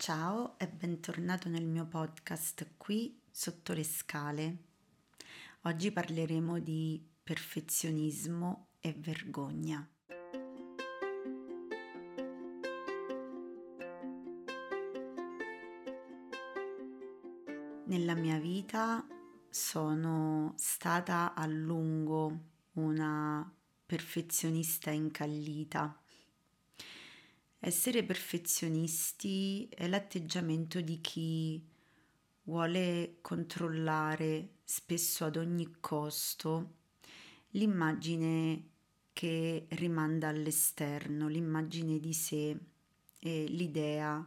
Ciao e bentornato nel mio podcast qui sotto le scale. Oggi parleremo di perfezionismo e vergogna. Nella mia vita sono stata a lungo una perfezionista incallita essere perfezionisti è l'atteggiamento di chi vuole controllare spesso ad ogni costo l'immagine che rimanda all'esterno, l'immagine di sé e l'idea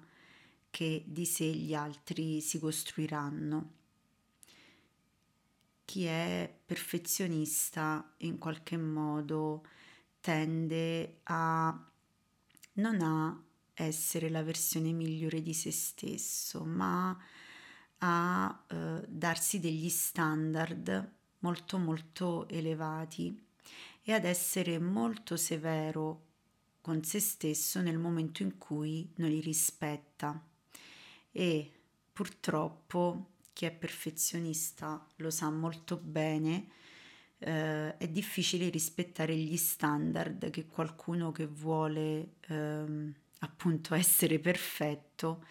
che di sé gli altri si costruiranno. Chi è perfezionista in qualche modo tende a non a essere la versione migliore di se stesso, ma a eh, darsi degli standard molto molto elevati e ad essere molto severo con se stesso nel momento in cui non li rispetta. E purtroppo chi è perfezionista lo sa molto bene eh, è difficile rispettare gli standard che qualcuno che vuole ehm, appunto essere perfetto,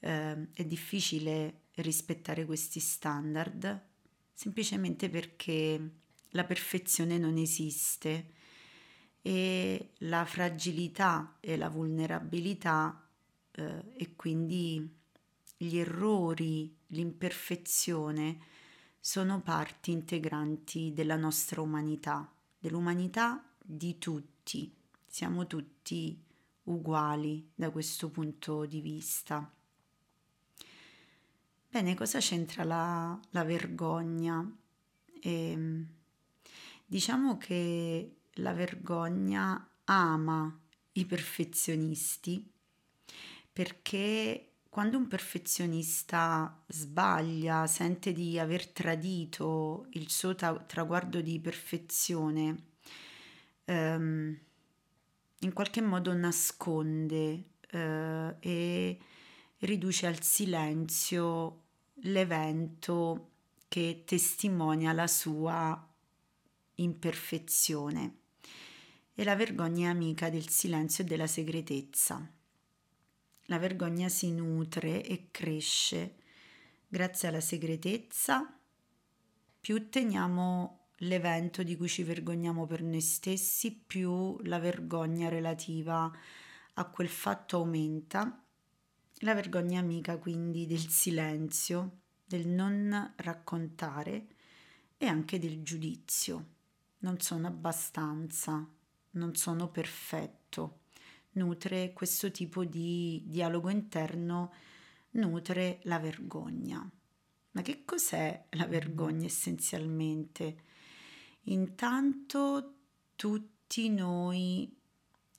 eh, è difficile rispettare questi standard semplicemente perché la perfezione non esiste e la fragilità e la vulnerabilità eh, e quindi gli errori, l'imperfezione sono parti integranti della nostra umanità, dell'umanità di tutti. Siamo tutti uguali da questo punto di vista. Bene, cosa c'entra la, la vergogna? E, ehm, diciamo che la vergogna ama i perfezionisti perché quando un perfezionista sbaglia, sente di aver tradito il suo ta- traguardo di perfezione, ehm, in qualche modo nasconde eh, e riduce al silenzio l'evento che testimonia la sua imperfezione. E la vergogna è amica del silenzio e della segretezza. La vergogna si nutre e cresce grazie alla segretezza. Più teniamo l'evento di cui ci vergogniamo per noi stessi, più la vergogna relativa a quel fatto aumenta. La vergogna amica quindi del silenzio, del non raccontare e anche del giudizio. Non sono abbastanza, non sono perfetto nutre questo tipo di dialogo interno, nutre la vergogna. Ma che cos'è la vergogna essenzialmente? Intanto tutti noi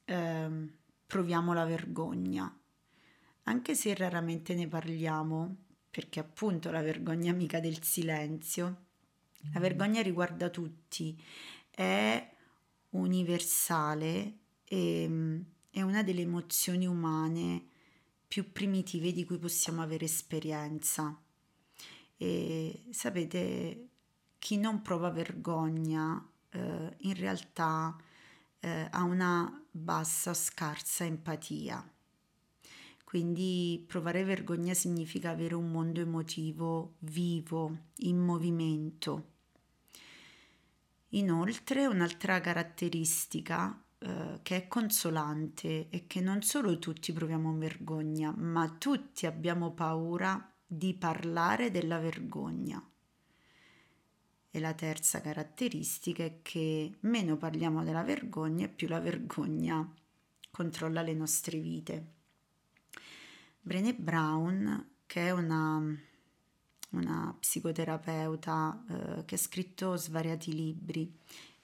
eh, proviamo la vergogna, anche se raramente ne parliamo, perché appunto la vergogna è amica del silenzio. La vergogna riguarda tutti, è universale e è una delle emozioni umane più primitive di cui possiamo avere esperienza. E sapete, chi non prova vergogna eh, in realtà eh, ha una bassa scarsa empatia. Quindi provare vergogna significa avere un mondo emotivo vivo, in movimento. Inoltre, un'altra caratteristica eh, che è consolante e che non solo tutti proviamo vergogna, ma tutti abbiamo paura di parlare della vergogna. E la terza caratteristica è che meno parliamo della vergogna più la vergogna controlla le nostre vite. Brené Brown, che è una, una psicoterapeuta eh, che ha scritto svariati libri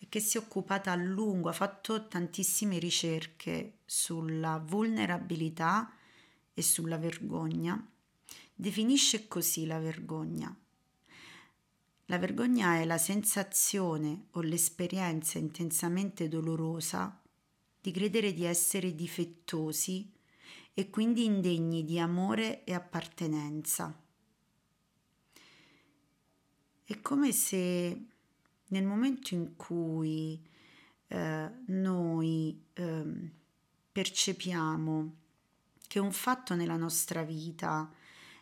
che si è occupata a lungo, ha fatto tantissime ricerche sulla vulnerabilità e sulla vergogna. Definisce così la vergogna. La vergogna è la sensazione o l'esperienza intensamente dolorosa di credere di essere difettosi e quindi indegni di amore e appartenenza. È come se nel momento in cui eh, noi eh, percepiamo che un fatto nella nostra vita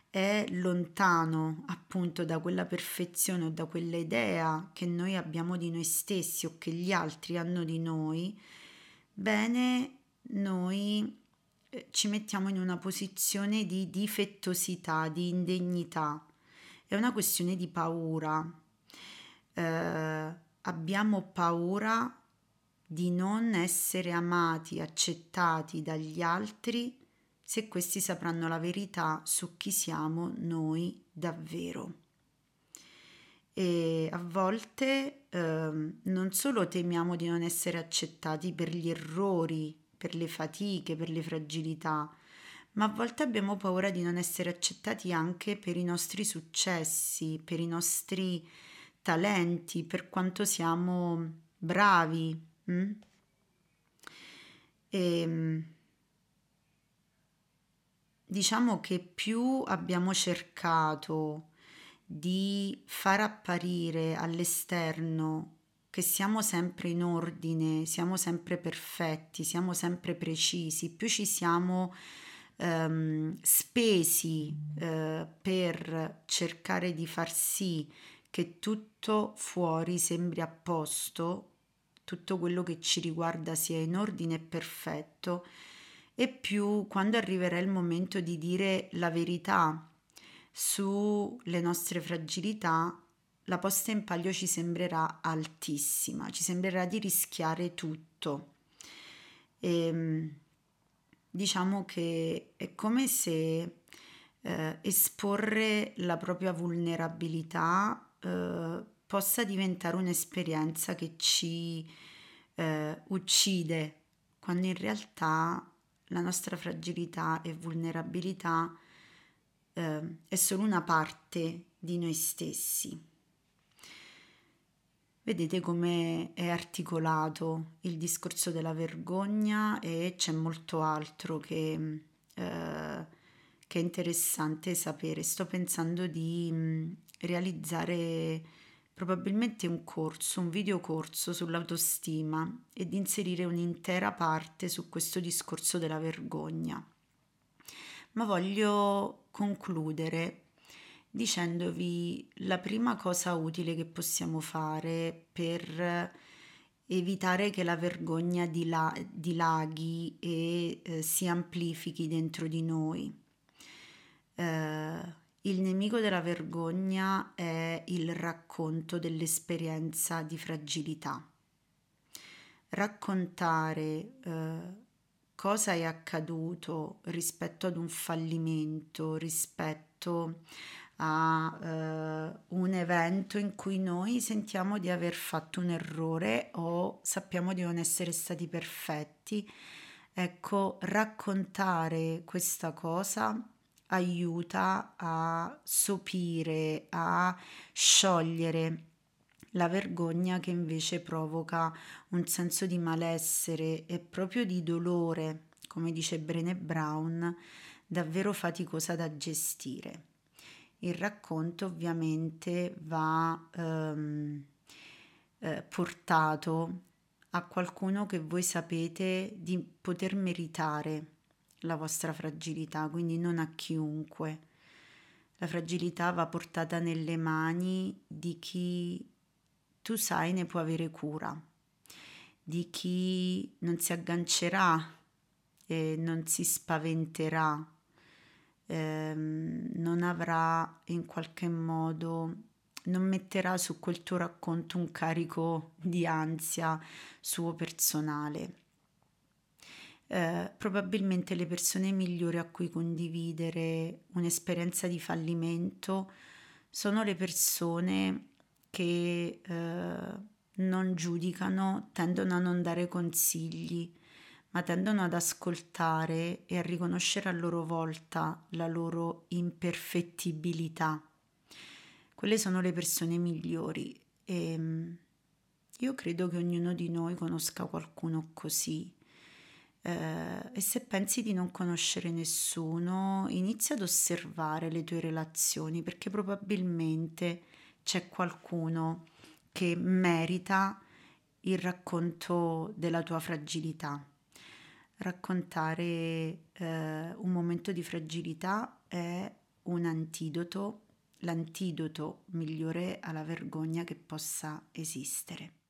è lontano appunto da quella perfezione o da quella idea che noi abbiamo di noi stessi o che gli altri hanno di noi, bene, noi eh, ci mettiamo in una posizione di difettosità, di indegnità. È una questione di paura. Eh, abbiamo paura di non essere amati, accettati dagli altri se questi sapranno la verità su chi siamo noi davvero. E a volte eh, non solo temiamo di non essere accettati per gli errori, per le fatiche, per le fragilità, ma a volte abbiamo paura di non essere accettati anche per i nostri successi, per i nostri talenti, per quanto siamo bravi. Mm? E, ehm, diciamo che più abbiamo cercato di far apparire all'esterno che siamo sempre in ordine, siamo sempre perfetti, siamo sempre precisi, più ci siamo ehm, spesi eh, per cercare di far sì che tutto fuori sembri a posto, tutto quello che ci riguarda sia in ordine e perfetto, e più quando arriverà il momento di dire la verità sulle nostre fragilità, la posta in palio ci sembrerà altissima, ci sembrerà di rischiare tutto. E, ehm, diciamo che è come se eh, esporre la propria vulnerabilità eh, possa diventare un'esperienza che ci eh, uccide, quando in realtà la nostra fragilità e vulnerabilità eh, è solo una parte di noi stessi. Vedete come è articolato il discorso della vergogna e c'è molto altro che, eh, che è interessante sapere. Sto pensando di mm, realizzare probabilmente un corso, un videocorso sull'autostima e di inserire un'intera parte su questo discorso della vergogna. Ma voglio concludere dicendovi la prima cosa utile che possiamo fare per evitare che la vergogna dilaghi e eh, si amplifichi dentro di noi. Eh, il nemico della vergogna è il racconto dell'esperienza di fragilità. Raccontare eh, cosa è accaduto rispetto ad un fallimento, rispetto a eh, un evento in cui noi sentiamo di aver fatto un errore o sappiamo di non essere stati perfetti. Ecco, raccontare questa cosa aiuta a sopire, a sciogliere la vergogna che invece provoca un senso di malessere e proprio di dolore, come dice Brené Brown, davvero faticosa da gestire. Il racconto ovviamente va ehm, eh, portato a qualcuno che voi sapete di poter meritare la vostra fragilità, quindi non a chiunque. La fragilità va portata nelle mani di chi tu sai ne può avere cura, di chi non si aggancerà e non si spaventerà, ehm, non avrà in qualche modo, non metterà su quel tuo racconto un carico di ansia suo personale eh, probabilmente le persone migliori a cui condividere un'esperienza di fallimento sono le persone che eh, non giudicano, tendono a non dare consigli, ma tendono ad ascoltare e a riconoscere a loro volta la loro imperfettibilità. Quelle sono le persone migliori e mm, io credo che ognuno di noi conosca qualcuno così Eh, e se pensi di non conoscere nessuno, inizia ad osservare le tue relazioni perché probabilmente c'è qualcuno che merita il racconto della tua fragilità. Raccontare eh, un momento di fragilità è un antidoto, l'antidoto migliore alla vergogna che possa esistere.